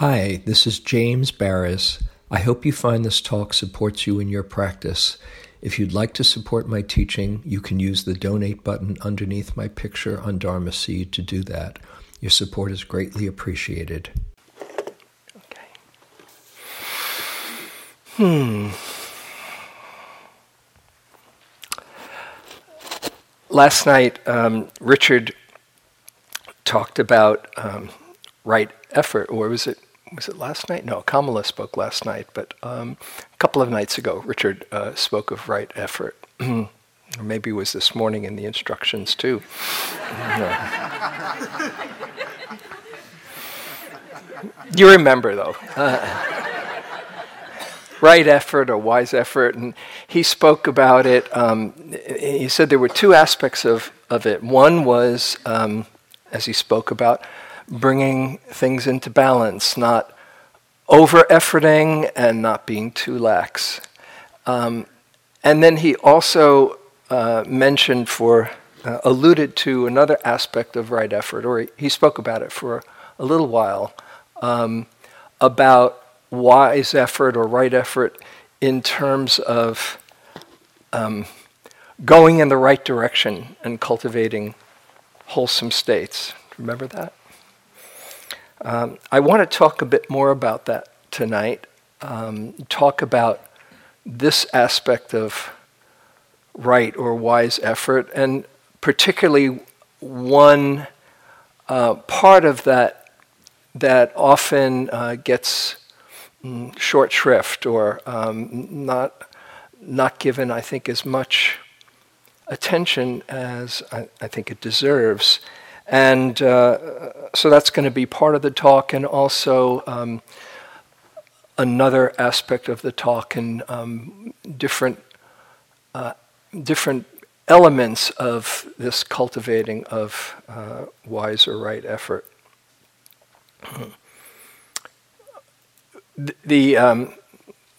Hi, this is James Baraz. I hope you find this talk supports you in your practice. If you'd like to support my teaching, you can use the donate button underneath my picture on Dharma Seed to do that. Your support is greatly appreciated. Okay. Hmm. Last night, um, Richard talked about um, right effort, or was it was it last night? No, Kamala spoke last night, but um, a couple of nights ago, Richard uh, spoke of right effort. or maybe it was this morning in the instructions too. you remember though. Uh, right effort or wise effort, and he spoke about it. Um, he said there were two aspects of, of it. One was, um, as he spoke about, bringing things into balance, not over efforting and not being too lax. Um, and then he also uh, mentioned for, uh, alluded to another aspect of right effort, or he, he spoke about it for a little while, um, about wise effort or right effort in terms of um, going in the right direction and cultivating wholesome states. Remember that? Um, I want to talk a bit more about that tonight. Um, talk about this aspect of right or wise effort, and particularly one uh, part of that that often uh, gets mm, short shrift or um, not not given, I think, as much attention as I, I think it deserves. And uh, so that's going to be part of the talk, and also um, another aspect of the talk, and um, different uh, different elements of this cultivating of uh, wise or right effort. The um,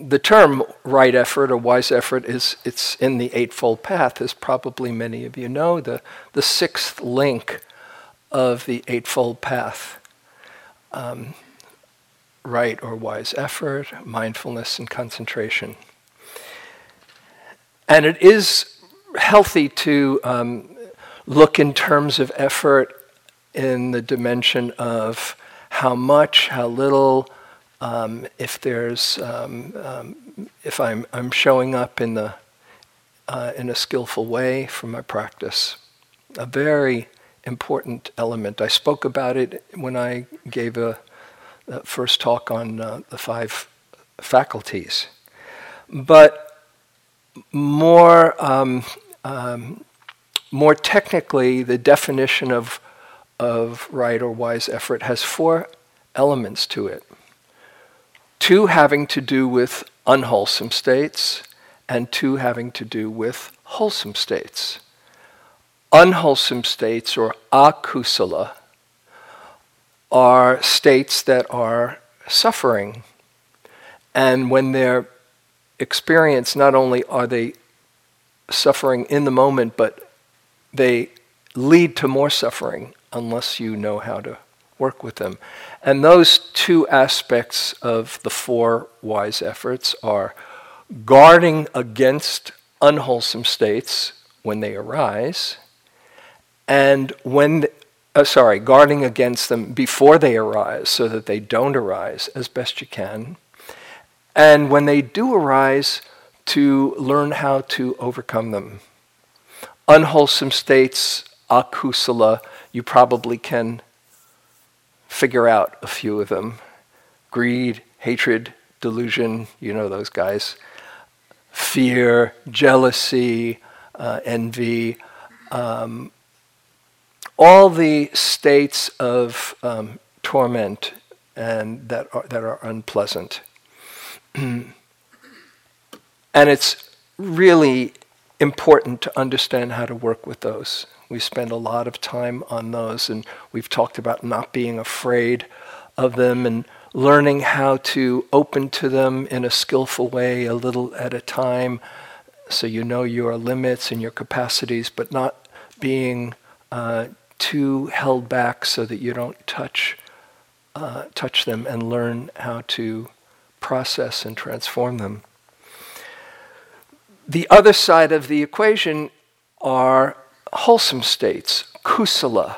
the term right effort or wise effort is it's in the eightfold path, as probably many of you know. The the sixth link of the Eightfold Path um, right or wise effort, mindfulness, and concentration. And it is healthy to um, look in terms of effort in the dimension of how much, how little, um, if there's, um, um, if I'm, I'm showing up in the, uh, in a skillful way for my practice. A very important element. I spoke about it when I gave a, a first talk on uh, the five faculties. But more, um, um, more technically, the definition of, of right or wise effort has four elements to it. Two having to do with unwholesome states, and two having to do with wholesome states unwholesome states or akusala are states that are suffering. And when they're experienced, not only are they suffering in the moment, but they lead to more suffering unless you know how to work with them. And those two aspects of the four wise efforts are guarding against unwholesome states when they arise and when, uh, sorry, guarding against them before they arise so that they don't arise as best you can. And when they do arise, to learn how to overcome them. Unwholesome states, akusala, you probably can figure out a few of them. Greed, hatred, delusion, you know those guys. Fear, jealousy, uh, envy, um, all the states of um, torment and that are, that are unpleasant. and it's really important to understand how to work with those. We spend a lot of time on those, and we've talked about not being afraid of them and learning how to open to them in a skillful way, a little at a time, so you know your limits and your capacities, but not being uh, too held back so that you don't touch uh, touch them and learn how to process and transform them. The other side of the equation are wholesome states, kusala,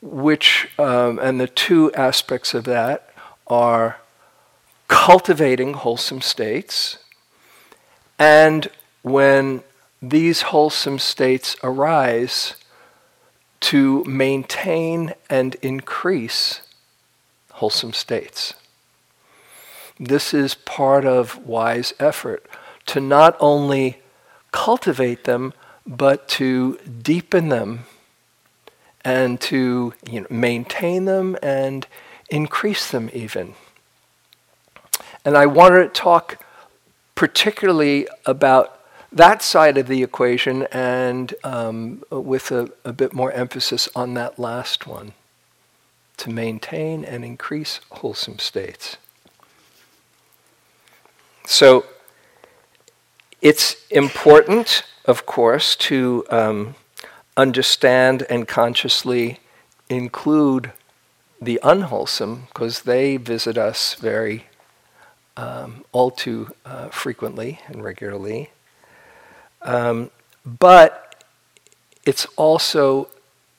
which, um, and the two aspects of that are cultivating wholesome states, and when these wholesome states arise, to maintain and increase wholesome states. This is part of wise effort to not only cultivate them, but to deepen them and to you know, maintain them and increase them even. And I wanted to talk particularly about that side of the equation and um, with a, a bit more emphasis on that last one to maintain and increase wholesome states. So it's important, of course, to um, understand and consciously include the unwholesome because they visit us very um, all too uh, frequently and regularly. Um, but it's also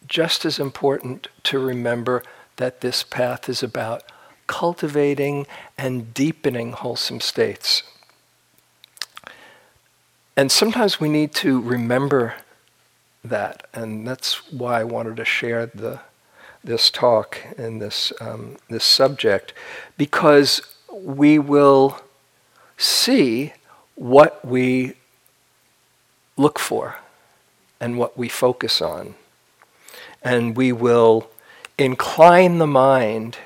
just as important to remember that this path is about cultivating and deepening wholesome states. And sometimes we need to remember that, and that's why I wanted to share the, this talk and this, um, this subject, because we will see what we look for and what we focus on. And we will incline the mind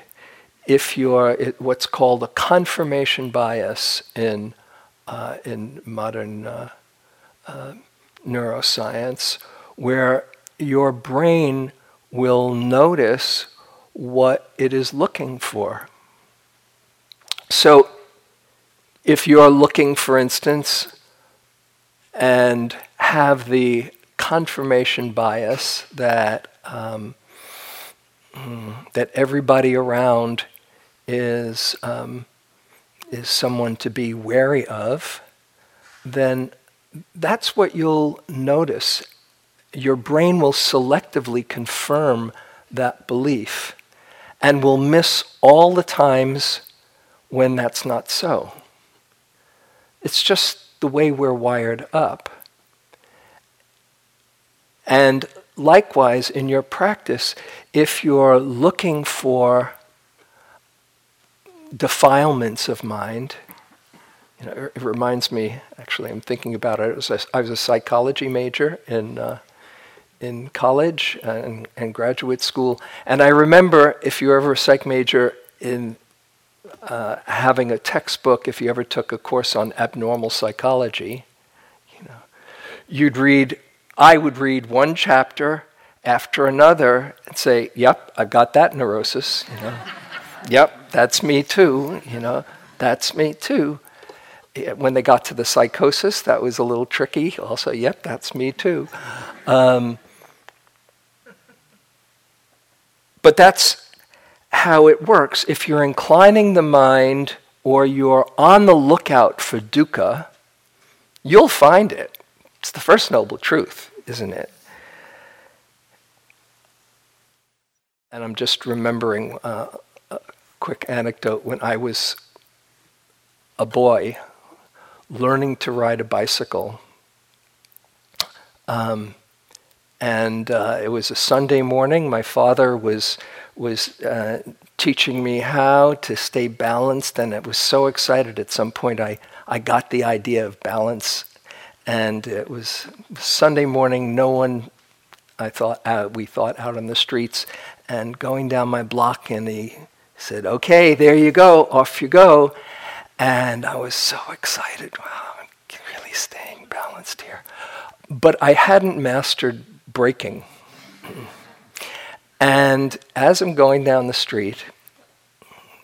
if you're what's called a confirmation bias in, uh, in modern uh, uh, neuroscience, where your brain will notice what it is looking for. So, if you're looking, for instance, and have the confirmation bias that um, hmm, that everybody around is um, is someone to be wary of, then that's what you'll notice. Your brain will selectively confirm that belief and will miss all the times when that's not so. It's just the way we're wired up. And likewise, in your practice, if you're looking for defilements of mind, you know, it reminds me, actually, I'm thinking about it. Was a, I was a psychology major in, uh, in college and, and graduate school. And I remember, if you were ever a psych major, in uh, having a textbook, if you ever took a course on abnormal psychology, you know, you'd read, I would read one chapter after another and say, yep, I've got that neurosis, you know. yep, that's me too, you know, that's me too. When they got to the psychosis, that was a little tricky. Also, yep, that's me too. Um, but that's how it works. If you're inclining the mind or you're on the lookout for dukkha, you'll find it. It's the first noble truth, isn't it? And I'm just remembering uh, a quick anecdote when I was a boy learning to ride a bicycle. Um, and uh, it was a Sunday morning. My father was was uh, teaching me how to stay balanced, and I was so excited. At some point, I I got the idea of balance, and it was Sunday morning. No one, I thought, uh, we thought out on the streets, and going down my block, and he said, "Okay, there you go, off you go," and I was so excited. Wow, I'm really staying balanced here, but I hadn't mastered braking. And as I'm going down the street,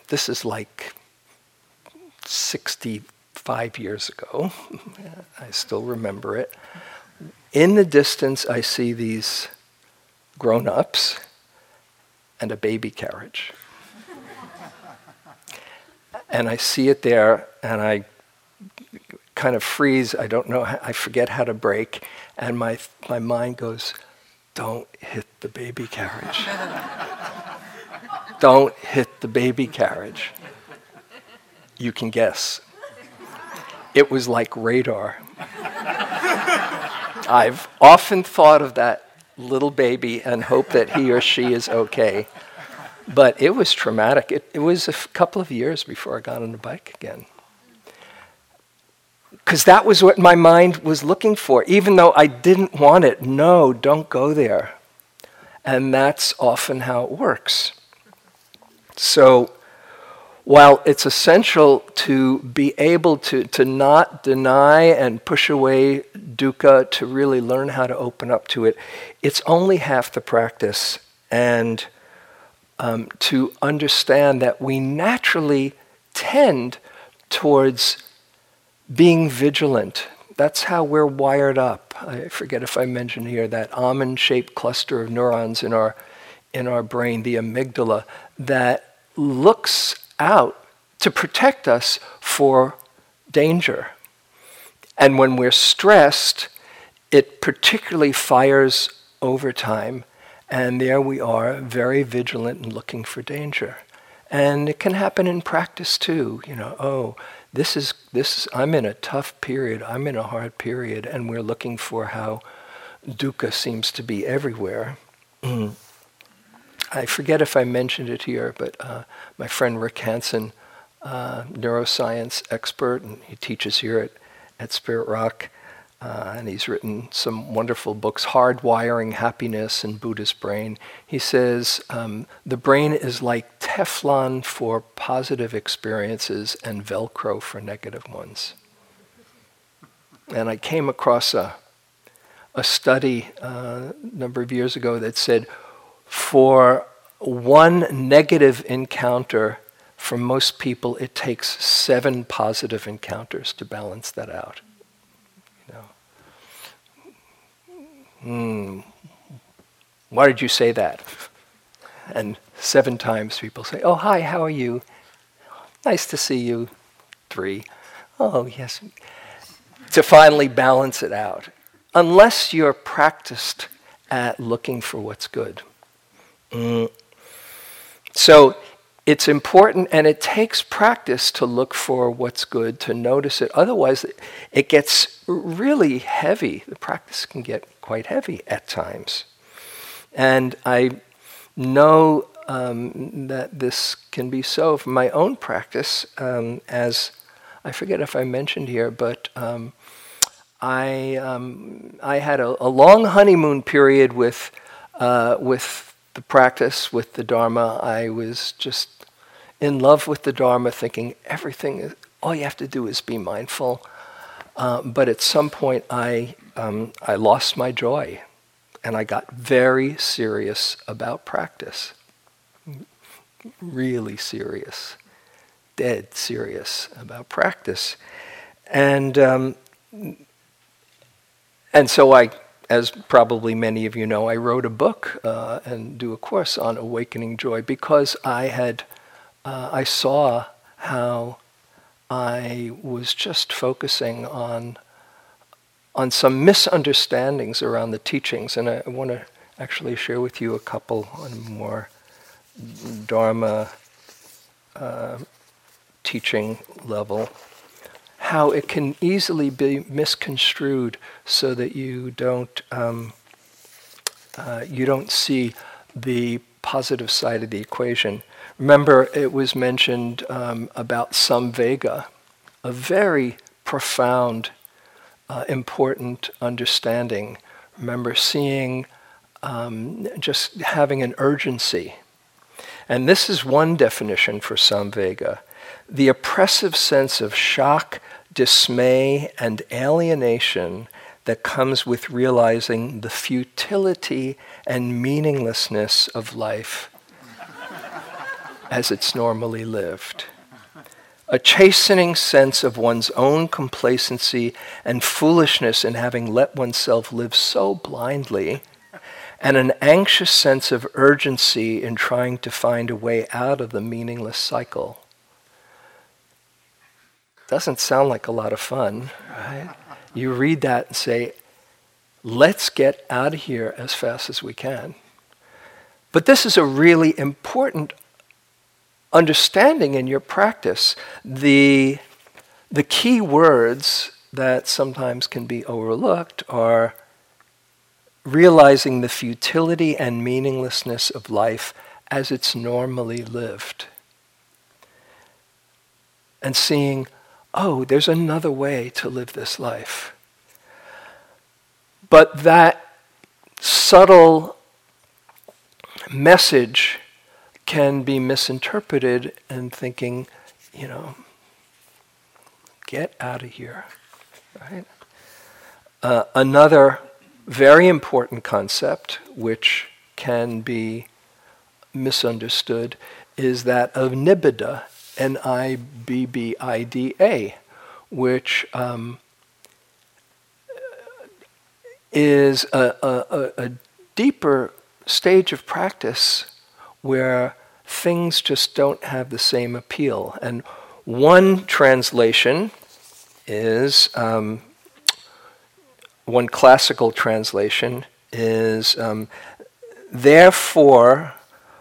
this is like 65 years ago, I still remember it. In the distance, I see these grown ups, and a baby carriage. and I see it there, and I kind of freeze. I don't know, I forget how to brake, and my, my mind goes, Don't hit the baby carriage. don't hit the baby carriage. You can guess. It was like radar. I've often thought of that little baby and hope that he or she is okay. But it was traumatic. It, it was a f- couple of years before I got on the bike again. Because that was what my mind was looking for, even though I didn't want it. No, don't go there. And that's often how it works. So, while it's essential to be able to, to not deny and push away dukkha, to really learn how to open up to it, it's only half the practice. And um, to understand that we naturally tend towards being vigilant. That's how we're wired up. I forget if I mentioned here that almond shaped cluster of neurons in our, in our brain, the amygdala, that looks out to protect us for danger. And when we're stressed, it particularly fires over time, and there we are, very vigilant and looking for danger. And it can happen in practice too. You know, oh, this is this. I'm in a tough period. I'm in a hard period, and we're looking for how dukkha seems to be everywhere. I forget if I mentioned it here, but uh, my friend Rick Hanson, uh, neuroscience expert, and he teaches here at, at Spirit Rock, uh, and he's written some wonderful books, Hardwiring Happiness and Buddha's Brain. He says um, the brain is like Teflon for positive experiences and Velcro for negative ones. And I came across a, a study uh, a number of years ago that said for one negative encounter, for most people, it takes seven positive encounters to balance that out. Hmm, why did you say that? And seven times people say, "Oh, hi, how are you? Nice to see you." Three, oh yes, to finally balance it out. Unless you're practiced at looking for what's good. Mm. So it's important and it takes practice to look for what's good, to notice it. Otherwise, it gets really heavy. The practice can get quite heavy at times. And I know um, that this can be so from my own practice, um, as I forget if I mentioned here, but um, I, um, I had a, a, long honeymoon period with, uh, with the practice with the Dharma, I was just in love with the Dharma, thinking everything, all you have to do is be mindful. Uh, but at some point, I, um, I lost my joy and I got very serious about practice. Really serious, dead serious about practice. And, um, and so I as probably many of you know, I wrote a book uh, and do a course on awakening joy because I had, uh, I saw how I was just focusing on, on some misunderstandings around the teachings, and I, I want to actually share with you a couple on more Dharma uh, teaching level how it can easily be misconstrued so that you don't um, uh, you don't see the positive side of the equation. Remember, it was mentioned um, about samvega, a very profound, uh, important understanding. Remember, seeing um, just having an urgency. And this is one definition for samvega the oppressive sense of shock, dismay, and alienation that comes with realizing the futility and meaninglessness of life as it's normally lived. A chastening sense of one's own complacency and foolishness in having let oneself live so blindly and an anxious sense of urgency in trying to find a way out of the meaningless cycle. Doesn't sound like a lot of fun, right? You read that and say, let's get out of here as fast as we can. But this is a really important understanding in your practice. The, the key words that sometimes can be overlooked are realizing the futility and meaninglessness of life as it's normally lived. And seeing, oh, there's another way to live this life. But that subtle message can be misinterpreted and thinking, you know, get out of here. Right? Uh, another very important concept, which can be misunderstood, is that of nibbida, N I B B I D A, which um, is a, a, a deeper stage of practice where things just don't have the same appeal. And one translation is um, one classical translation is um, therefore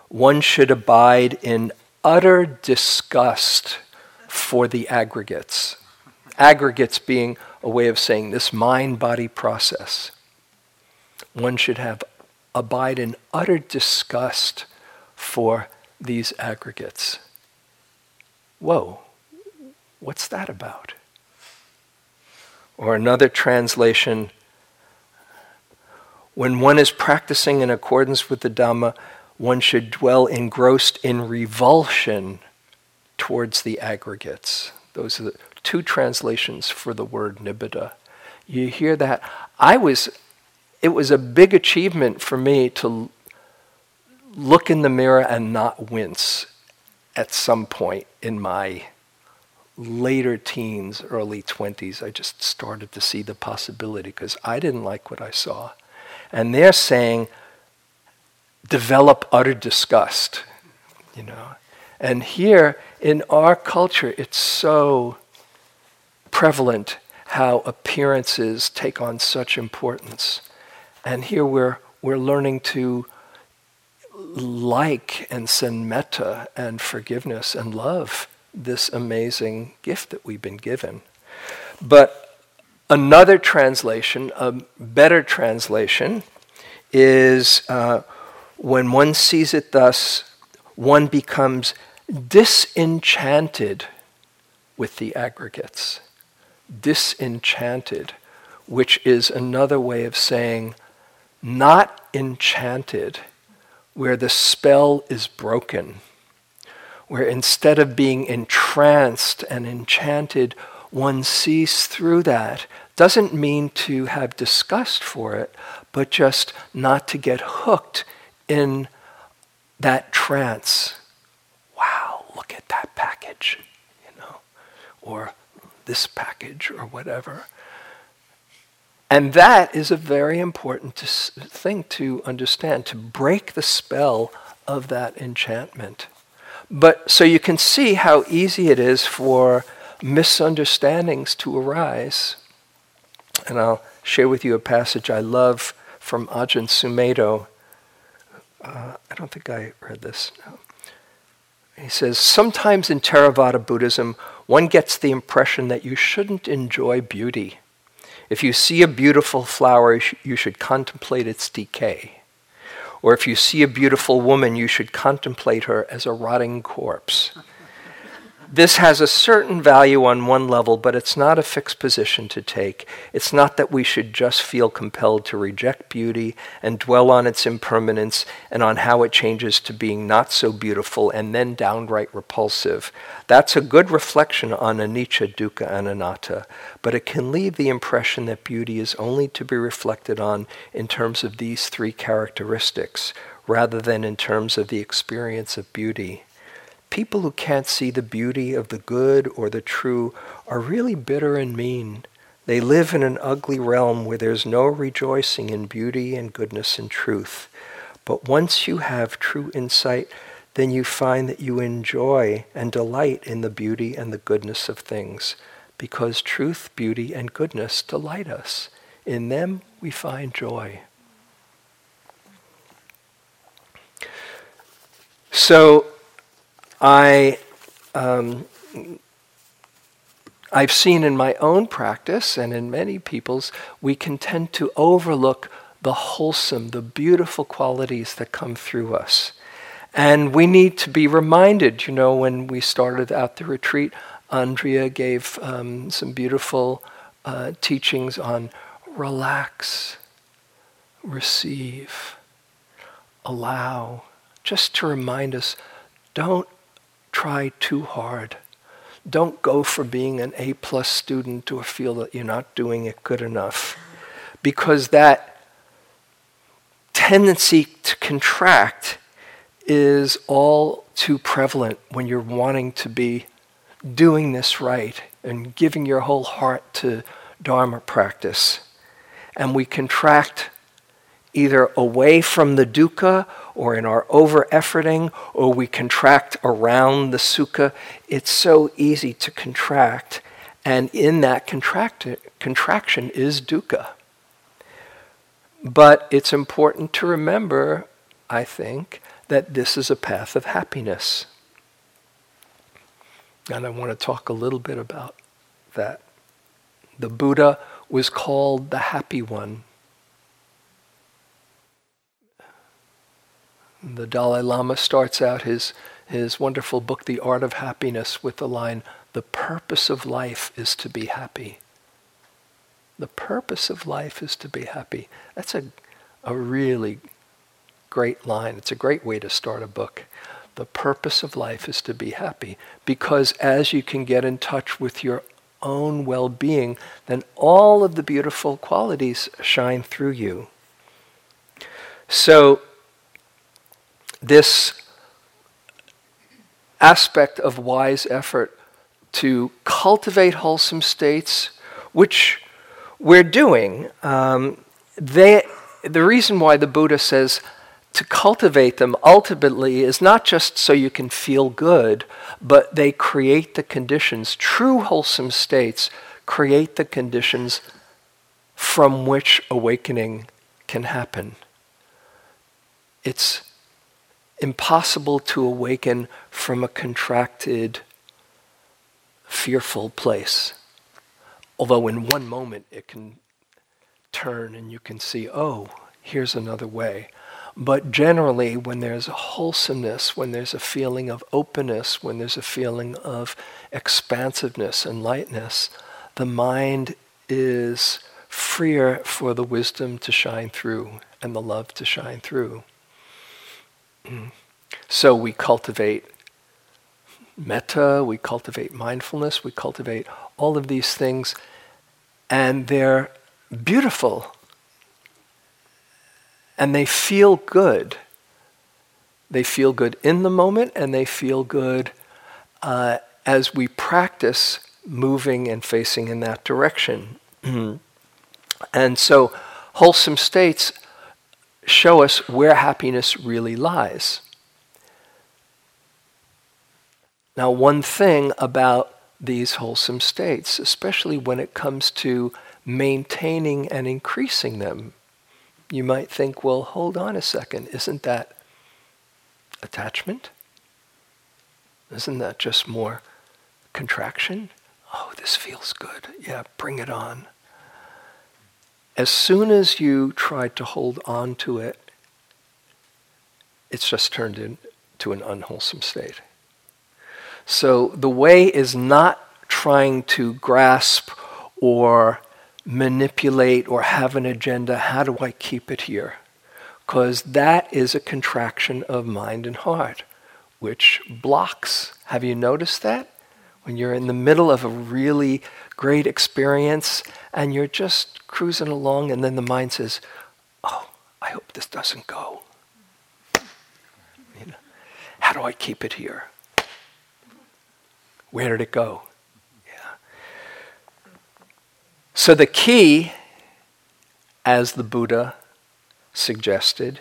one should abide in utter disgust for the aggregates. Aggregates being a way of saying this mind body process. One should have abide in utter disgust for these aggregates. Whoa, what's that about? Or another translation when one is practicing in accordance with the Dhamma, one should dwell engrossed in revulsion towards the aggregates. Those are the two translations for the word nibbida. You hear that? I was, it was a big achievement for me to look in the mirror and not wince at some point in my later teens, early 20s, I just started to see the possibility because I didn't like what I saw. And they're saying, develop utter disgust, you know. And here in our culture, it's so prevalent how appearances take on such importance. And here we're, we're learning to like and send metta and forgiveness and love this amazing gift that we've been given. But another translation, a better translation, is uh, when one sees it thus, one becomes disenchanted with the aggregates. Disenchanted, which is another way of saying not enchanted, where the spell is broken where instead of being entranced and enchanted, one sees through that. Doesn't mean to have disgust for it, but just not to get hooked in that trance. Wow, look at that package, you know, or this package, or whatever. And that is a very important thing to understand, to break the spell of that enchantment. But so you can see how easy it is for misunderstandings to arise. And I'll share with you a passage I love from Ajahn Sumedho. Uh, I don't think I read this. No. He says, Sometimes in Theravada Buddhism, one gets the impression that you shouldn't enjoy beauty. If you see a beautiful flower, you should contemplate its decay. Or if you see a beautiful woman, you should contemplate her as a rotting corpse. This has a certain value on one level, but it's not a fixed position to take. It's not that we should just feel compelled to reject beauty and dwell on its impermanence and on how it changes to being not so beautiful and then downright repulsive. That's a good reflection on anicca, dukkha, and anatta, but it can leave the impression that beauty is only to be reflected on in terms of these three characteristics rather than in terms of the experience of beauty. People who can't see the beauty of the good or the true are really bitter and mean. They live in an ugly realm where there's no rejoicing in beauty and goodness and truth. But once you have true insight, then you find that you enjoy and delight in the beauty and the goodness of things, because truth, beauty, and goodness delight us. In them we find joy. So I, um, I've seen in my own practice and in many people's, we can tend to overlook the wholesome, the beautiful qualities that come through us. And we need to be reminded, you know, when we started out the retreat, Andrea gave um, some beautiful uh, teachings on relax, receive, allow just to remind us don't try too hard. Don't go for being an A plus student or feel that you're not doing it good enough. Because that tendency to contract is all too prevalent when you're wanting to be doing this right and giving your whole heart to Dharma practice. And we contract either away from the dukkha or in our over efforting or we contract around the sukha. It's so easy to contract. And in that contract- contraction is dukkha. But it's important to remember, I think, that this is a path of happiness. And I want to talk a little bit about that. The Buddha was called the happy one The Dalai Lama starts out his, his wonderful book, The Art of Happiness, with the line, The purpose of life is to be happy. The purpose of life is to be happy. That's a, a really great line. It's a great way to start a book. The purpose of life is to be happy. Because as you can get in touch with your own well being, then all of the beautiful qualities shine through you. So, this aspect of wise effort to cultivate wholesome states, which we're doing. Um, they, the reason why the Buddha says to cultivate them ultimately is not just so you can feel good, but they create the conditions. True wholesome states create the conditions from which awakening can happen. It's impossible to awaken from a contracted, fearful place. Although in one moment it can turn and you can see, oh, here's another way. But generally, when there's a wholesomeness, when there's a feeling of openness, when there's a feeling of expansiveness and lightness, the mind is freer for the wisdom to shine through and the love to shine through. So we cultivate metta, we cultivate mindfulness, we cultivate all of these things, and they're beautiful. And they feel good. They feel good in the moment, and they feel good uh, as we practice moving and facing in that direction. and so, wholesome states show us where happiness really lies. Now, one thing about these wholesome states, especially when it comes to maintaining and increasing them, you might think, well, hold on a second, isn't that attachment? Isn't that just more contraction? Oh, this feels good. Yeah, bring it on. As soon as you try to hold on to it, it's just turned into an unwholesome state. So the way is not trying to grasp or manipulate or have an agenda. How do I keep it here? Because that is a contraction of mind and heart, which blocks. Have you noticed that? When you're in the middle of a really great experience and you're just cruising along, and then the mind says, Oh, I hope this doesn't go. You know, how do I keep it here? Where did it go? Yeah. So the key, as the Buddha suggested,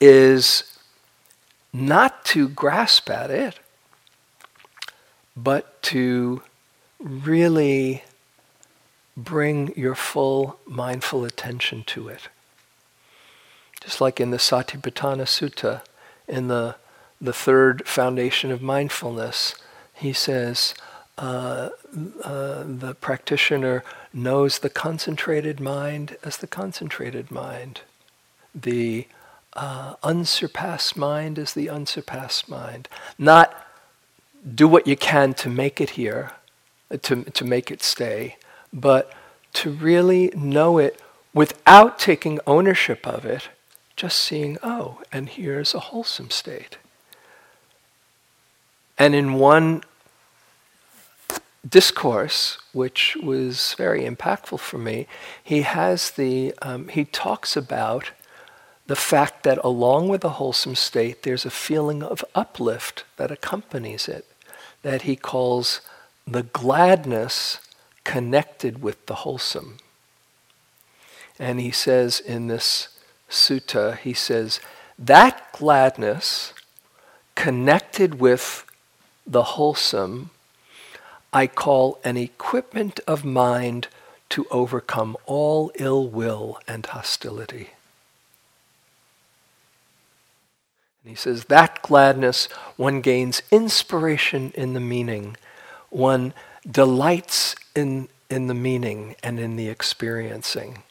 is not to grasp at it, but to really bring your full mindful attention to it. Just like in the Satipatthana Sutta, in the, the third foundation of mindfulness, he says, uh, uh, the practitioner knows the concentrated mind as the concentrated mind. The uh, unsurpassed mind is the unsurpassed mind. Not do what you can to make it here, to, to make it stay, but to really know it without taking ownership of it, just seeing, oh, and here's a wholesome state. And in one discourse, which was very impactful for me, he has the, um, he talks about the fact that along with the wholesome state, there's a feeling of uplift that accompanies it, that he calls the gladness connected with the wholesome. And he says in this sutta, he says, that gladness connected with the wholesome, I call an equipment of mind to overcome all ill will and hostility. And he says, that gladness, one gains inspiration in the meaning, one delights in, in the meaning and in the experiencing.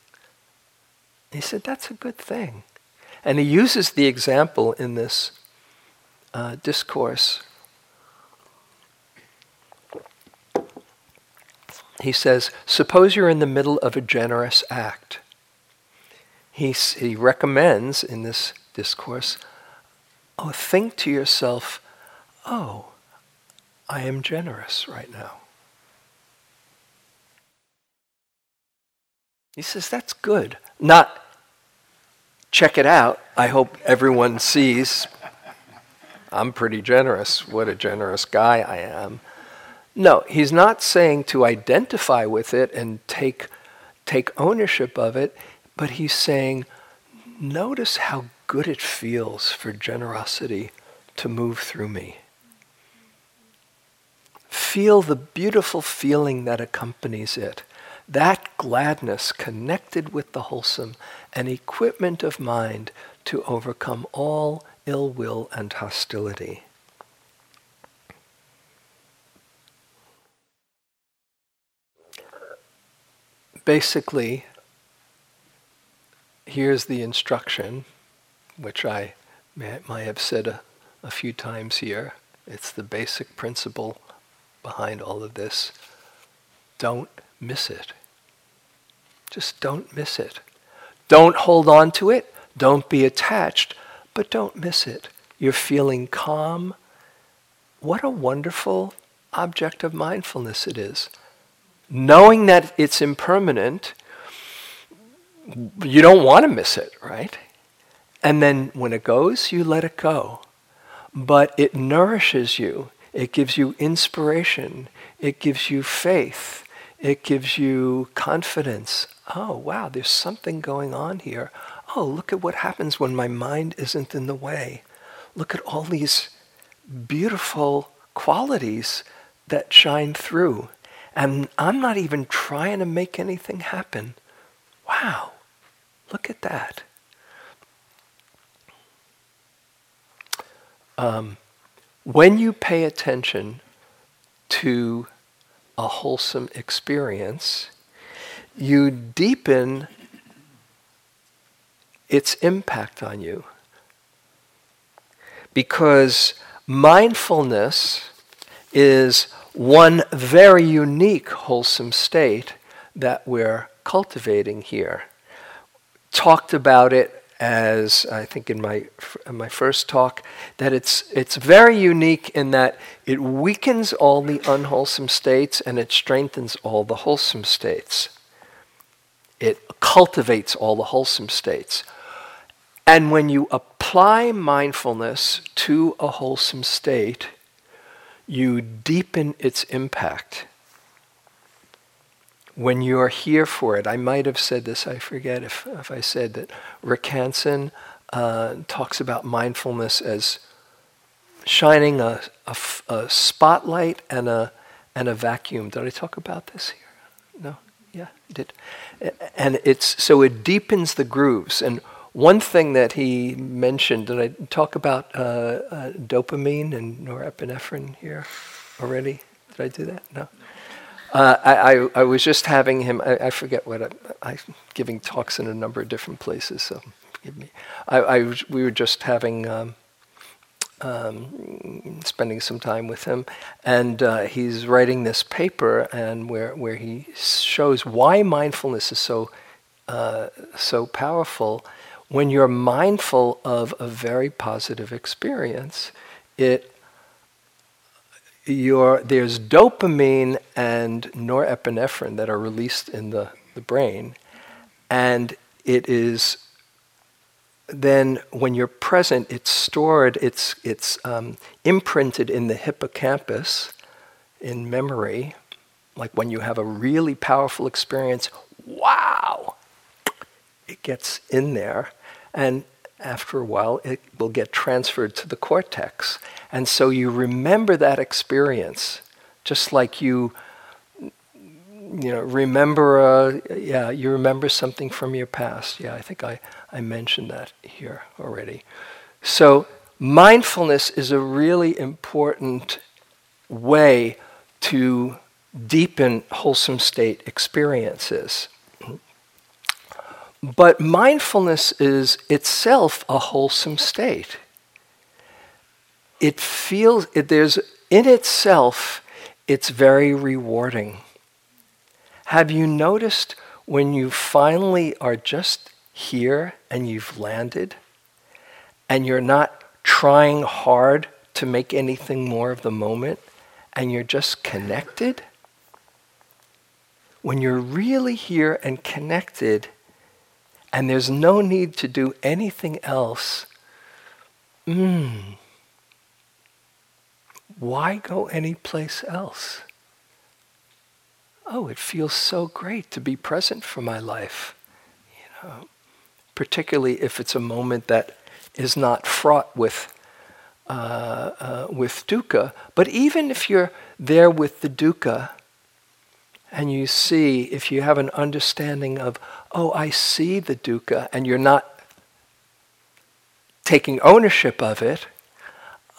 He said, that's a good thing. And he uses the example in this uh, discourse. He says, suppose you're in the middle of a generous act. He, he recommends in this discourse oh, think to yourself, oh, I am generous right now. He says, that's good. Not, check it out. I hope everyone sees I'm pretty generous. What a generous guy I am. No, he's not saying to identify with it and take, take ownership of it, but he's saying, notice how good it feels for generosity to move through me. Feel the beautiful feeling that accompanies it. That gladness connected with the wholesome, an equipment of mind to overcome all ill will and hostility. Basically, here's the instruction which I may, have said a, a few times here. It's the basic principle behind all of this. Don't miss it. Just don't miss it. Don't hold on to it. Don't be attached, but don't miss it. You're feeling calm. What a wonderful object of mindfulness it is. Knowing that it's impermanent, you don't want to miss it, right? And then when it goes, you let it go. But it nourishes you, it gives you inspiration, it gives you faith, it gives you confidence. Oh, wow, there's something going on here. Oh, look at what happens when my mind isn't in the way. Look at all these beautiful qualities that shine through. And I'm not even trying to make anything happen. Wow, look at that. Um, when you pay attention to a wholesome experience, you deepen its impact on you. Because mindfulness is one very unique wholesome state that we're cultivating here. Talked about it as I think in my in my first talk that it's it's very unique in that it weakens all the unwholesome states and it strengthens all the wholesome states. It cultivates all the wholesome states. And when you apply mindfulness to a wholesome state, you deepen its impact. When you're here for it, I might have said this, I forget if, if I said that Rick uh, talks about mindfulness as shining a, a, a, spotlight and a, and a vacuum. Did I talk about this here? No? Yeah, I did. And it's, so it deepens the grooves. And one thing that he mentioned, did I talk about uh, uh, dopamine and norepinephrine here already? Did I do that? No. Uh, I, I, I, was just having him. I, I forget what I, am giving talks in a number of different places, so forgive me. I, we were just having um, um, spending some time with him, and uh, he's writing this paper, and where where he shows why mindfulness is so uh, so powerful. When you're mindful of a very positive experience, it your, there's dopamine and norepinephrine that are released in the, the brain, and it is then when you're present, it's stored, it's, it's um, imprinted in the hippocampus in memory. Like when you have a really powerful experience, wow, it gets in there. And after a while, it will get transferred to the cortex. And so you remember that experience, just like you, you know, remember, uh, yeah, you remember something from your past. Yeah, I think I, I mentioned that here already. So mindfulness is a really important way to deepen wholesome state experiences. But mindfulness is itself a wholesome state. It feels, it, there's, in itself, it's very rewarding. Have you noticed when you finally are just here and you've landed and you're not trying hard to make anything more of the moment and you're just connected? When you're really here and connected, and there's no need to do anything else, mm, why go anyplace else? Oh, it feels so great to be present for my life. You know, particularly if it's a moment that is not fraught with uh, uh, with dukkha. But even if you're there with the dukkha, and you see, if you have an understanding of, oh, I see the dukkha, and you're not taking ownership of it,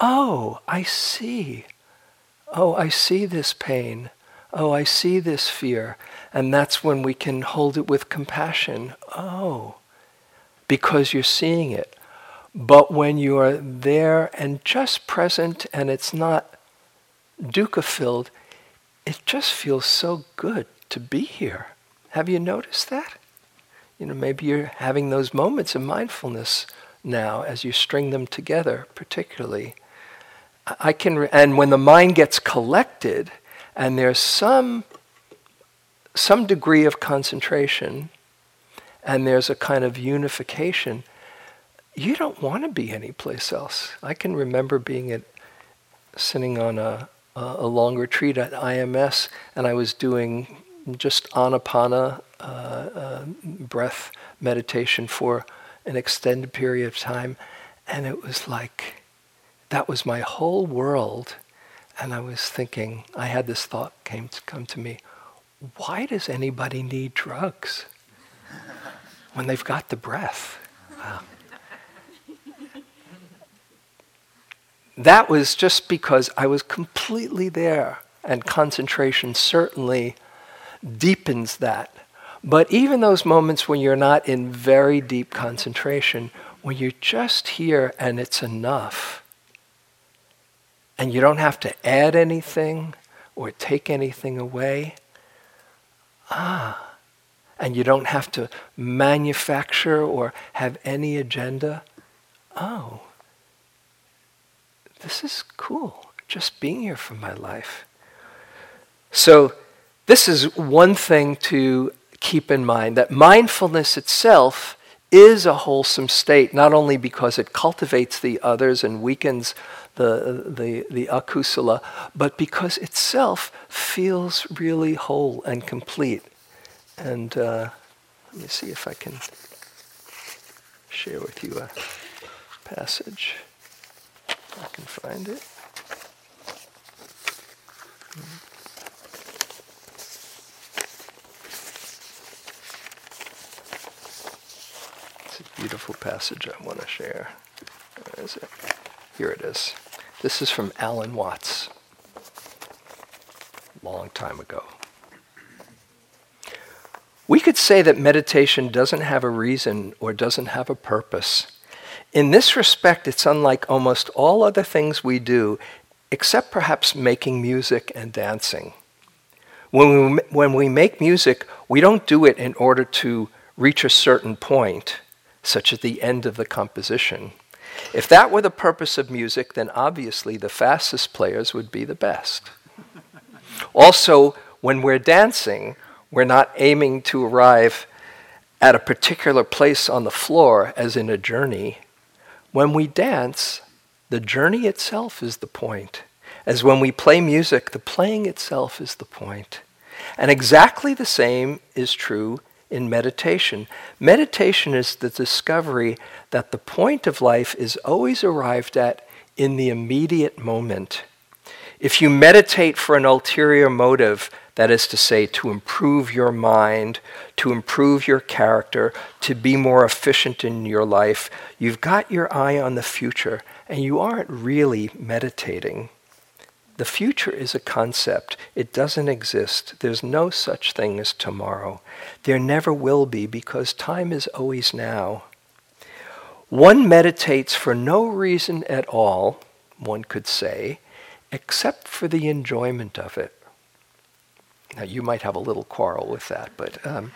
oh, I see. Oh, I see this pain. Oh, I see this fear. And that's when we can hold it with compassion. Oh, because you're seeing it. But when you are there and just present and it's not dukkha filled, it just feels so good to be here. Have you noticed that? You know, maybe you're having those moments of mindfulness now as you string them together, particularly. I can, re- and when the mind gets collected and there's some, some degree of concentration and there's a kind of unification, you don't want to be anyplace else. I can remember being at, sitting on a, a long retreat at IMS, and I was doing just anapana uh, uh, breath meditation for an extended period of time, and it was like that was my whole world. And I was thinking, I had this thought came to come to me: Why does anybody need drugs when they've got the breath? Wow. that was just because I was completely there, and concentration certainly deepens that. But even those moments when you're not in very deep concentration, when you're just here and it's enough, and you don't have to add anything or take anything away, ah, and you don't have to manufacture or have any agenda, oh. This is cool, just being here for my life. So, this is one thing to keep in mind that mindfulness itself is a wholesome state, not only because it cultivates the others and weakens the, the, the akusala, but because itself feels really whole and complete. And uh, let me see if I can share with you a passage. I can find it. It's a beautiful passage I want to share. Where is it? Here it is. This is from Alan Watts. Long time ago. We could say that meditation doesn't have a reason or doesn't have a purpose. In this respect, it's unlike almost all other things we do, except perhaps making music and dancing. When we, when we make music, we don't do it in order to reach a certain point, such as the end of the composition. If that were the purpose of music, then obviously the fastest players would be the best. also, when we're dancing, we're not aiming to arrive at a particular place on the floor, as in a journey. When we dance, the journey itself is the point. As when we play music, the playing itself is the point. And exactly the same is true in meditation. Meditation is the discovery that the point of life is always arrived at in the immediate moment. If you meditate for an ulterior motive, that is to say, to improve your mind, to improve your character, to be more efficient in your life. You've got your eye on the future, and you aren't really meditating. The future is a concept. It doesn't exist. There's no such thing as tomorrow. There never will be because time is always now. One meditates for no reason at all, one could say, except for the enjoyment of it. Now, you might have a little quarrel with that, but um,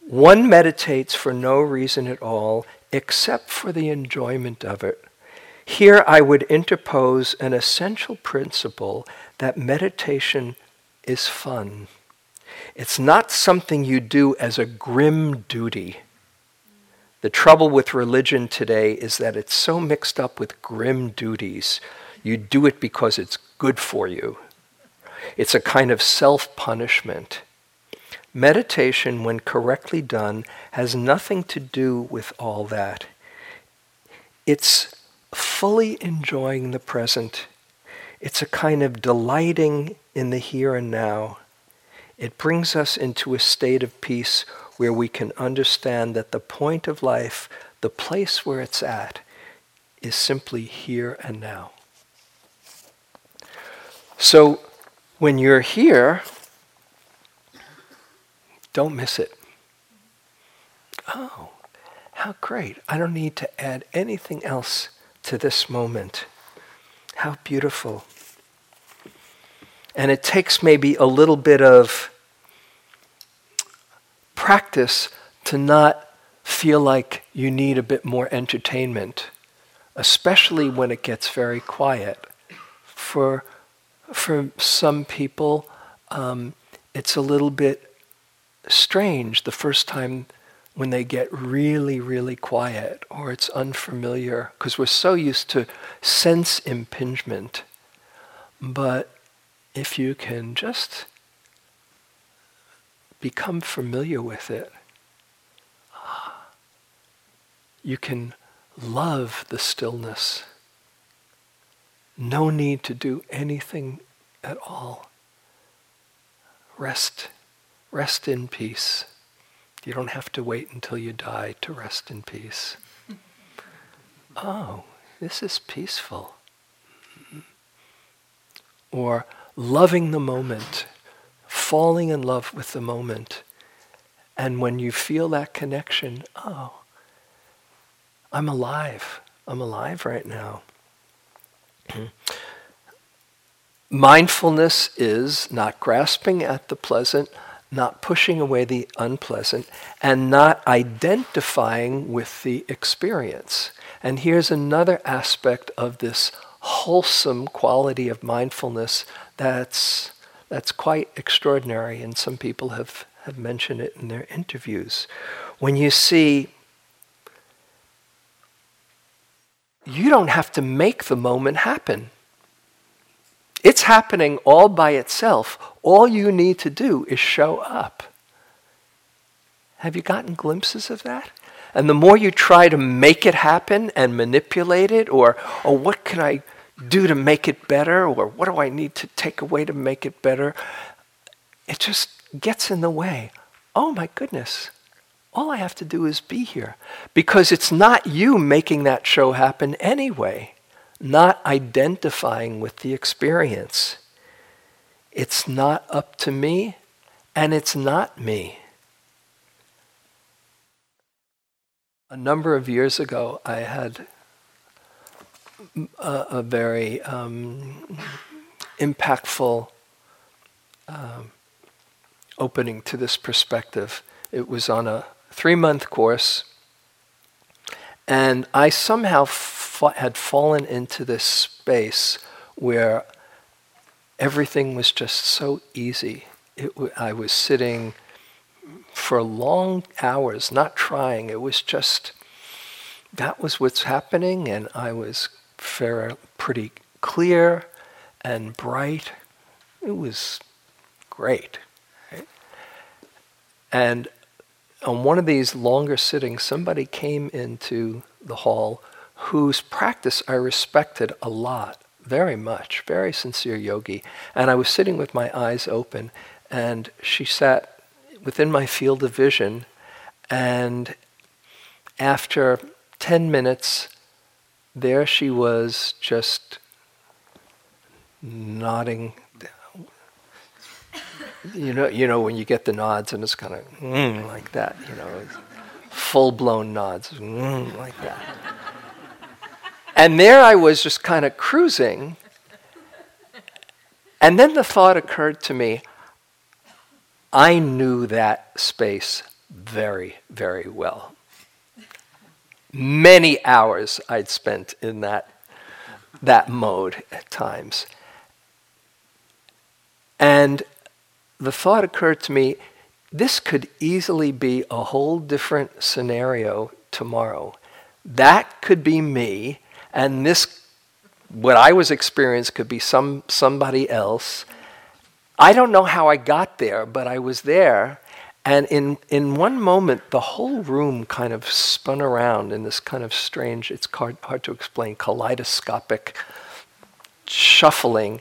one meditates for no reason at all except for the enjoyment of it. Here, I would interpose an essential principle that meditation is fun. It's not something you do as a grim duty. The trouble with religion today is that it's so mixed up with grim duties. You do it because it's good for you. It's a kind of self punishment. Meditation, when correctly done, has nothing to do with all that. It's fully enjoying the present. It's a kind of delighting in the here and now. It brings us into a state of peace where we can understand that the point of life, the place where it's at, is simply here and now. So, when you're here, don't miss it. Oh, how great. I don't need to add anything else to this moment. How beautiful. And it takes maybe a little bit of practice to not feel like you need a bit more entertainment, especially when it gets very quiet. For for some people, um, it's a little bit strange the first time when they get really, really quiet or it's unfamiliar because we're so used to sense impingement. But if you can just become familiar with it, you can love the stillness. No need to do anything at all. Rest, rest in peace. You don't have to wait until you die to rest in peace. oh, this is peaceful. Or loving the moment, falling in love with the moment. And when you feel that connection, oh, I'm alive. I'm alive right now. Mindfulness is not grasping at the pleasant, not pushing away the unpleasant, and not identifying with the experience. And here's another aspect of this wholesome quality of mindfulness that's, that's quite extraordinary, and some people have, have mentioned it in their interviews. When you see you don't have to make the moment happen. It's happening all by itself. All you need to do is show up. Have you gotten glimpses of that? And the more you try to make it happen and manipulate it, or, or what can I do to make it better, or what do I need to take away to make it better, it just gets in the way. Oh my goodness, all I have to do is be here. Because it's not you making that show happen anyway, not identifying with the experience. It's not up to me, and it's not me. A number of years ago, I had a, a very um, impactful um, opening to this perspective. It was on a three month course, and I somehow had fallen into this space where everything was just so easy. I was sitting for long hours, not trying. It was just that was what's happening, and I was fair, pretty clear and bright. It was great. Right? And on one of these longer sittings, somebody came into the hall whose practice I respected a lot, very much, very sincere yogi. And I was sitting with my eyes open, and she sat within my field of vision. And after 10 minutes, there she was just nodding you know, you know when you get the nods and it's kind of mm, like that, you know, full blown nods, mm, like that. And there I was just kind of cruising. And then the thought occurred to me I knew that space very, very well. Many hours I'd spent in that, that mode at times. And the thought occurred to me this could easily be a whole different scenario tomorrow. That could be me, and this, what I was experiencing, could be some, somebody else. I don't know how I got there, but I was there. And in, in one moment, the whole room kind of spun around in this kind of strange, it's hard, hard to explain, kaleidoscopic shuffling.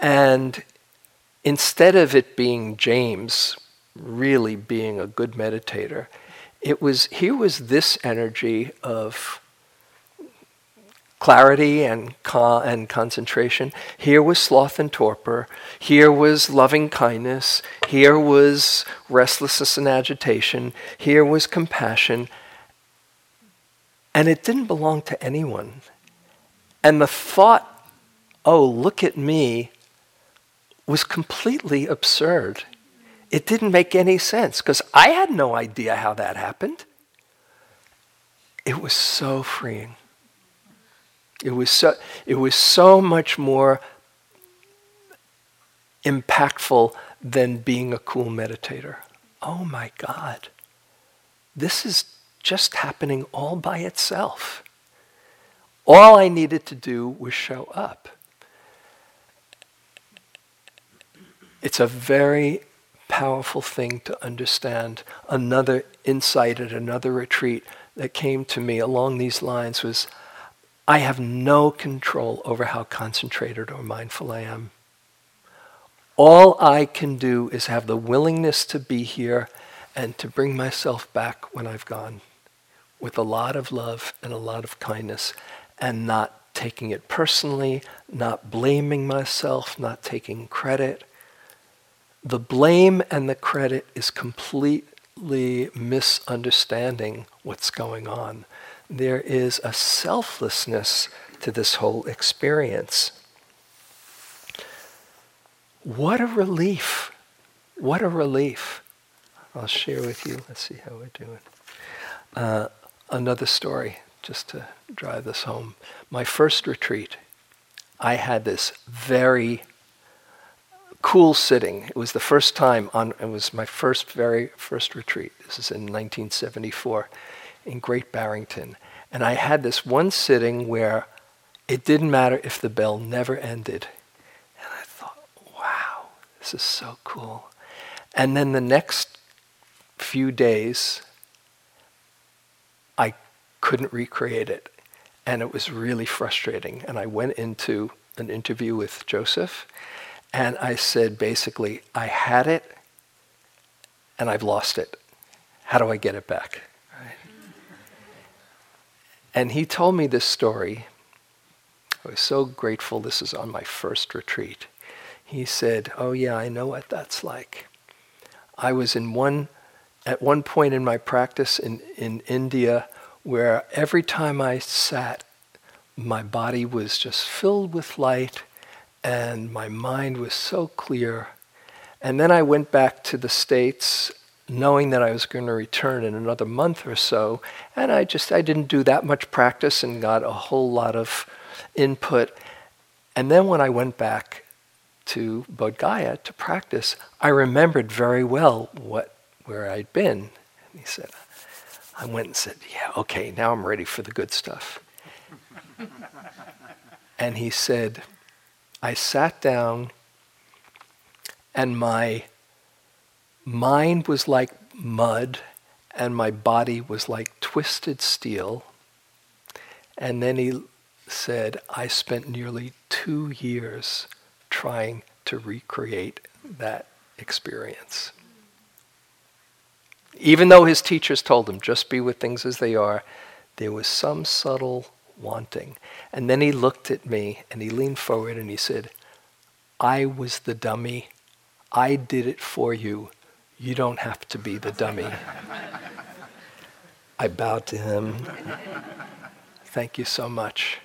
And instead of it being James really being a good meditator, it was here was this energy of clarity and con- and concentration. Here was sloth and torpor. Here was loving kindness. Here was restlessness and agitation. Here was compassion. And it didn't belong to anyone. And the thought, oh, look at me, was completely absurd. It didn't make any sense because I had no idea how that happened. It was so freeing. It was so, it was so much more impactful than being a cool meditator. Oh my God. This is just happening all by itself. All I needed to do was show up. It's a very powerful thing to understand. Another insight at another retreat that came to me along these lines was I have no control over how concentrated or mindful I am. All I can do is have the willingness to be here and to bring myself back when I've gone with a lot of love and a lot of kindness and not taking it personally, not blaming myself, not taking credit the blame and the credit is completely misunderstanding what's going on. There is a selflessness to this whole experience. What a relief! What a relief. I'll share with you. Let's see how we're doing. Uh, another story, just to drive this home. My first retreat, I had this very cool sitting. It was the first time on, it was my first, very first retreat. This is in 1974 in Great Barrington. And I had this one sitting where it didn't matter if the bell never ended. And I thought, wow, this is so cool. And then the next few days, I couldn't recreate it. And it was really frustrating. And I went into an interview with Joseph, and I said basically, I had it, and I've lost it. How do I get it back? And he told me this story. I was so grateful this is on my first retreat. He said, Oh, yeah, I know what that's like. I was in one, at one point in my practice in, in India where every time I sat, my body was just filled with light and my mind was so clear. And then I went back to the States knowing that I was going to return in another month or so. And I just, I didn't do that much practice and got a whole lot of input. And then when I went back to Bodh Gaya to practice, I remembered very well what, where I'd been. And he said, I went and said, Yeah, okay, now I'm ready for the good stuff. and he said, I sat down and my mind was like mud and my body was like twisted steel. And then he said, I spent nearly two years trying to recreate that experience. Even though his teachers told him, just be with things as they are, there was some subtle wanting. And then he looked at me and he leaned forward and he said, I was the dummy. I did it for you. You don't have to be the dummy. I bowed to him. Thank you so much.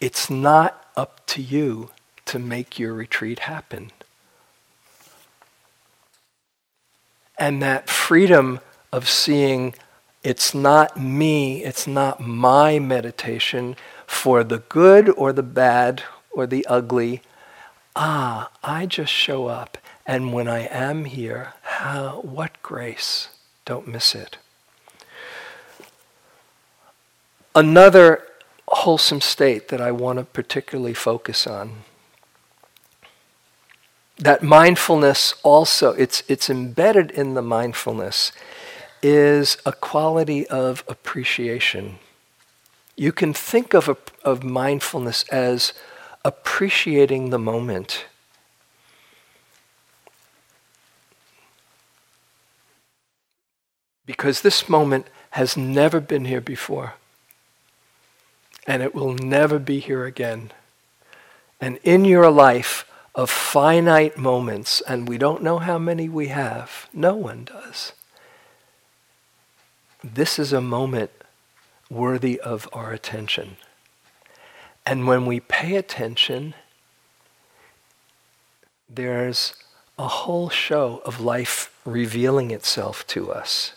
It's not up to you to make your retreat happen. And that freedom of seeing it's not me, it's not my meditation for the good or the bad or the ugly. Ah, I just show up. And when I am here, how, what grace. Don't miss it. Another wholesome state that I want to particularly focus on. That mindfulness also, it's, it's embedded in the mindfulness, is a quality of appreciation. You can think of, a, of mindfulness as appreciating the moment. Because this moment has never been here before and it will never be here again. And in your life of finite moments, and we don't know how many we have, no one does, this is a moment worthy of our attention. And when we pay attention, there's a whole show of life revealing itself to us.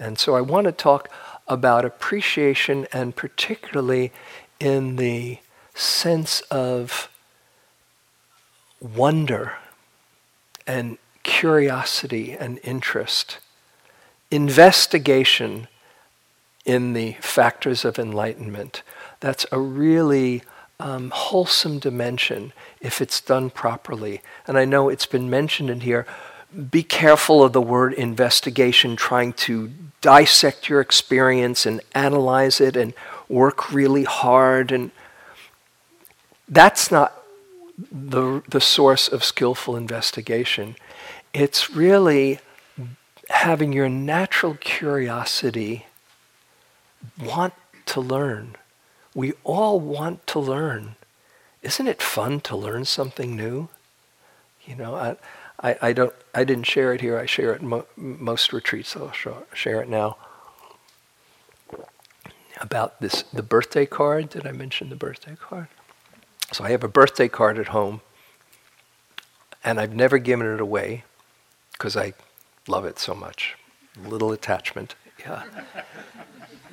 And so I want to talk about appreciation and particularly in the sense of wonder and curiosity and interest, investigation in the factors of enlightenment. That's a really um, wholesome dimension if it's done properly. And I know it's been mentioned in here. Be careful of the word investigation, trying to dissect your experience and analyze it and work really hard. And that's not the, the source of skillful investigation. It's really having your natural curiosity want to learn. We all want to learn. Isn't it fun to learn something new? You know, I, I, I don't I didn't share it here. I share it mo- most retreats. So I'll share it now. About this the birthday card. Did I mention the birthday card? So I have a birthday card at home, and I've never given it away because I love it so much. Little attachment, yeah.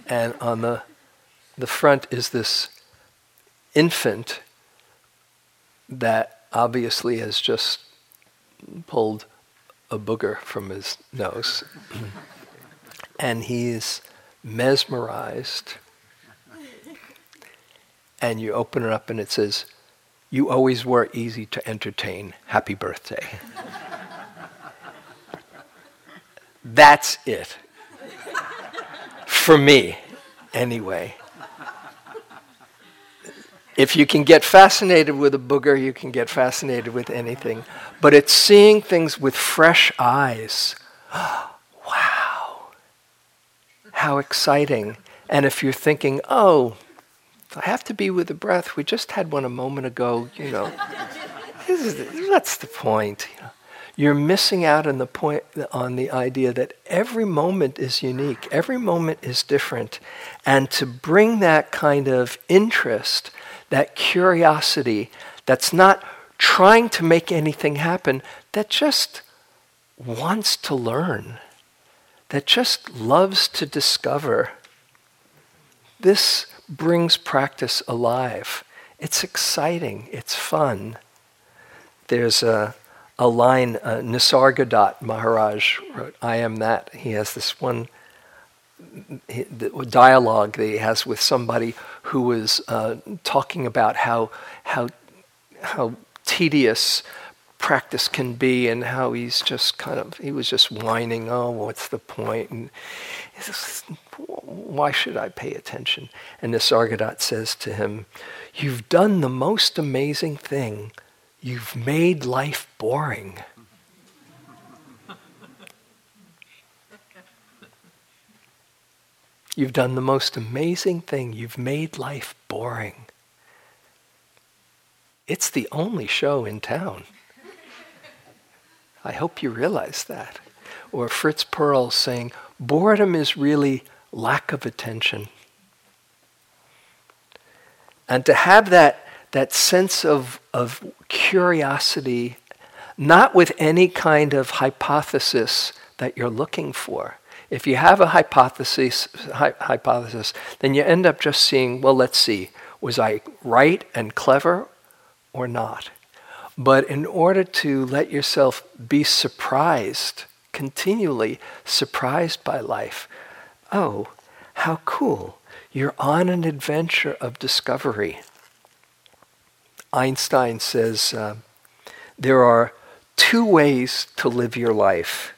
and on the the front is this infant that obviously has just pulled a booger from his nose. and he's mesmerized. And you open it up and it says, You always were easy to entertain. Happy birthday. That's it. For me, anyway. If you can get fascinated with a booger, you can get fascinated with anything. But it's seeing things with fresh eyes. wow. How exciting. And if you're thinking, oh, I have to be with the breath, we just had one a moment ago, you know, that's the point. You're missing out on the point on the idea that every moment is unique, every moment is different, and to bring that kind of interest that curiosity that's not trying to make anything happen, that just wants to learn, that just loves to discover. This brings practice alive. It's exciting, it's fun. There's a, a line, uh, Nisargadatta Maharaj wrote, I am that. He has this one the dialogue that he has with somebody who was uh, talking about how how how tedious practice can be and how he's just kind of he was just whining oh what's the point? And why should i pay attention? And nisargadatta says to him you've done the most amazing thing. You've made life boring You've done the most amazing thing. You've made life boring. It's the only show in town. I hope you realize that. Or Fritz Perls saying, boredom is really lack of attention. And to have that, that sense of, of curiosity, not with any kind of hypothesis that you're looking for, if you have a hypothesis, hypothesis, then you end up just seeing, well, let's see, was I right and clever or not? But in order to let yourself be surprised, continually surprised by life, oh, how cool. You're on an adventure of discovery. Einstein says uh, there are two ways to live your life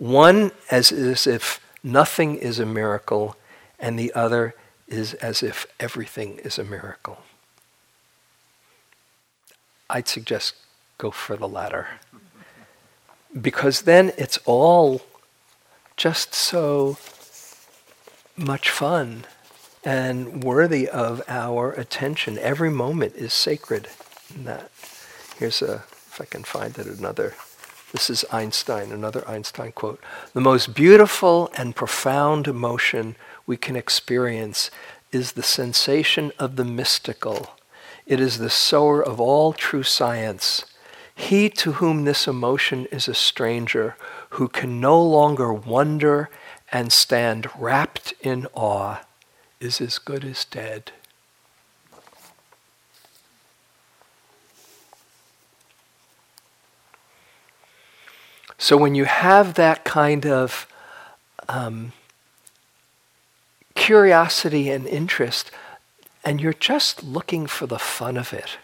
one as, as if nothing is a miracle, and the other is as if everything is a miracle. I'd suggest go for the latter. Because then it's all just so much fun and worthy of our attention. Every moment is sacred. In that. Here's a, if I can find it, another this is Einstein, another Einstein quote. The most beautiful and profound emotion we can experience is the sensation of the mystical. It is the sower of all true science. He to whom this emotion is a stranger, who can no longer wonder and stand rapt in awe, is as good as dead. So when you have that kind of um, curiosity and interest, and you're just looking for the fun of it,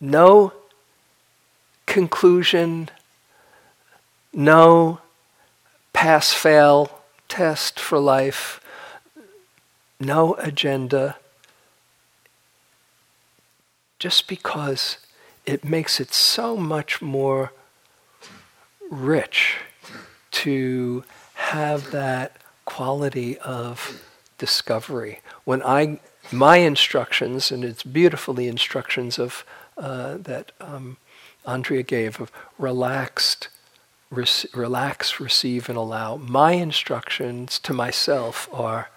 no conclusion, no pass fail test for life, no agenda, just because it makes it so much more rich to have that quality of discovery. When I, my instructions, and it's beautifully instructions of uh, that um, Andrea gave of relaxed, relax, receive, and allow. My instructions to myself are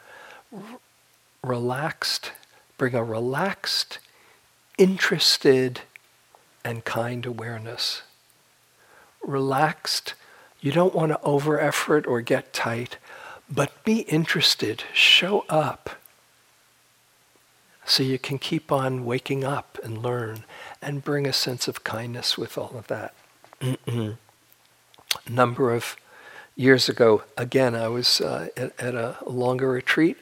r- relaxed, bring a relaxed, interested, and kind awareness relaxed. You don't want to over effort or get tight, but be interested, show up. So you can keep on waking up and learn and bring a sense of kindness with all of that. number of years ago, again, I was uh, at, at, a longer retreat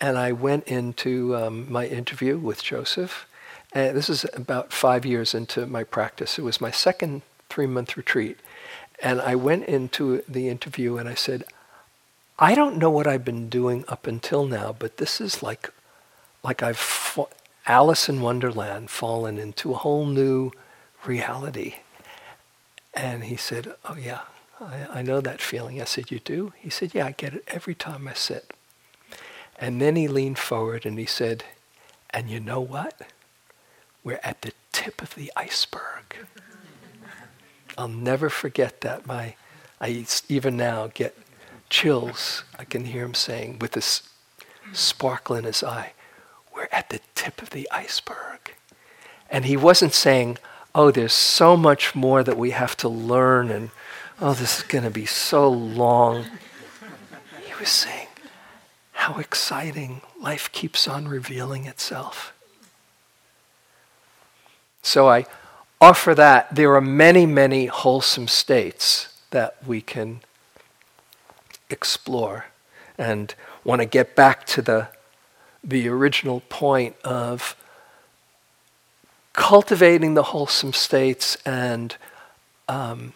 and I went into um, my interview with Joseph. And this is about five years into my practice. It was my second three month retreat. And I went into the interview and I said, I don't know what I've been doing up until now, but this is like, like I've fa- Alice in Wonderland fallen into a whole new reality. And he said, Oh, yeah, I, I know that feeling. I said, You do? He said, Yeah, I get it every time I sit. And then he leaned forward and he said, And you know what? We're at the tip of the iceberg. I'll never forget that. My, I even now get chills. I can hear him saying with this sparkle in his eye, we're at the tip of the iceberg. And he wasn't saying, oh, there's so much more that we have to learn and oh, this is going to be so long. He was saying, how exciting. Life keeps on revealing itself. So I offer that. There are many, many wholesome states that we can explore and want to get back to the, the original point of cultivating the wholesome states and um,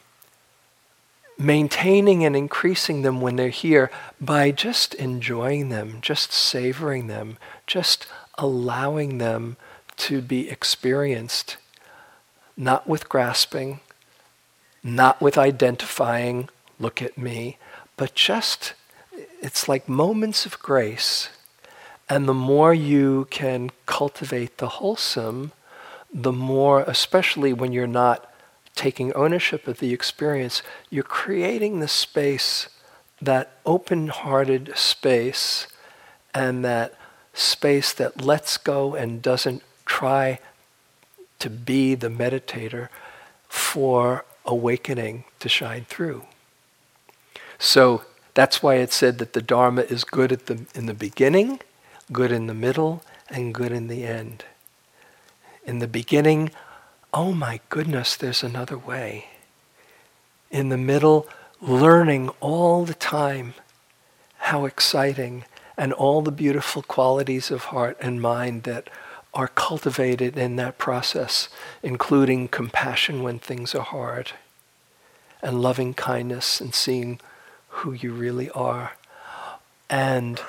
maintaining and increasing them when they're here by just enjoying them, just savoring them, just allowing them to be experienced, not with grasping, not with identifying, look at me, but just, it's like moments of grace. And the more you can cultivate the wholesome, the more, especially when you're not taking ownership of the experience, you're creating the space, that open hearted space, and that space that lets go and doesn't try to be the meditator for awakening to shine through. So that's why it said that the Dharma is good at the, in the beginning, good in the middle, and good in the end. In the beginning, oh my goodness, there's another way. In the middle, learning all the time how exciting and all the beautiful qualities of heart and mind that are cultivated in that process, including compassion when things are hard, and loving kindness and seeing who you really are, and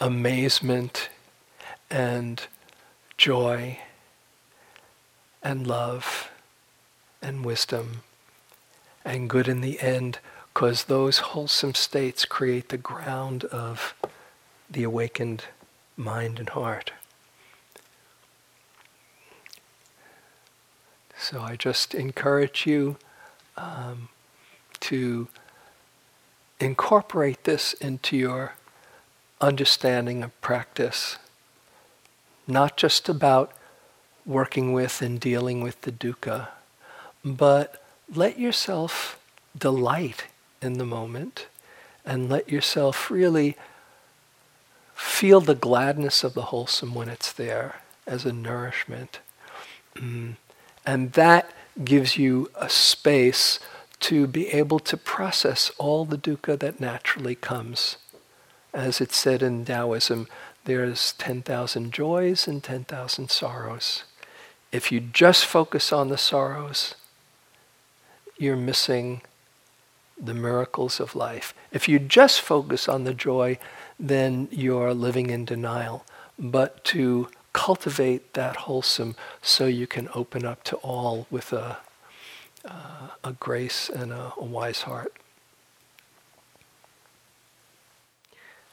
amazement and joy and love and wisdom and good in the end, because those wholesome states create the ground of the awakened mind and heart. So I just encourage you um, to incorporate this into your understanding of practice, not just about working with and dealing with the dukkha, but let yourself delight in the moment and let yourself really feel the gladness of the wholesome when it's there as a nourishment. And that gives you a space to be able to process all the dukkha that naturally comes. As it's said in Taoism, there's 10,000 joys and 10,000 sorrows. If you just focus on the sorrows, you're missing the miracles of life. If you just focus on the joy, then you're living in denial. But to cultivate that wholesome so you can open up to all with a, uh, a grace and a, a wise heart.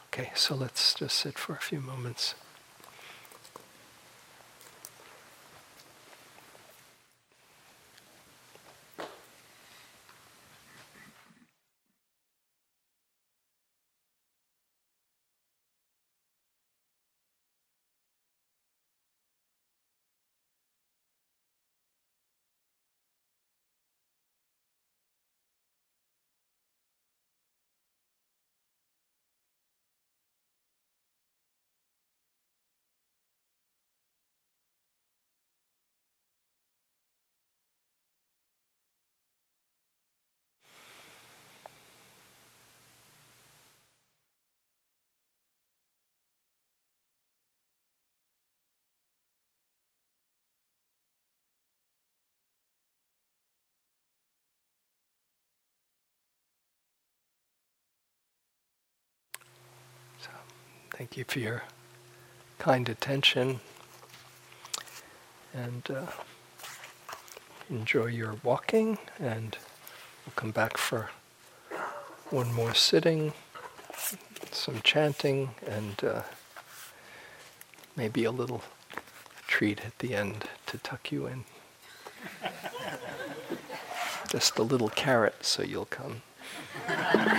Okay, so let's just sit for a few moments. Thank you for your kind attention. And uh, enjoy your walking. And we'll come back for one more sitting, some chanting, and uh, maybe a little treat at the end to tuck you in. Just a little carrot so you'll come.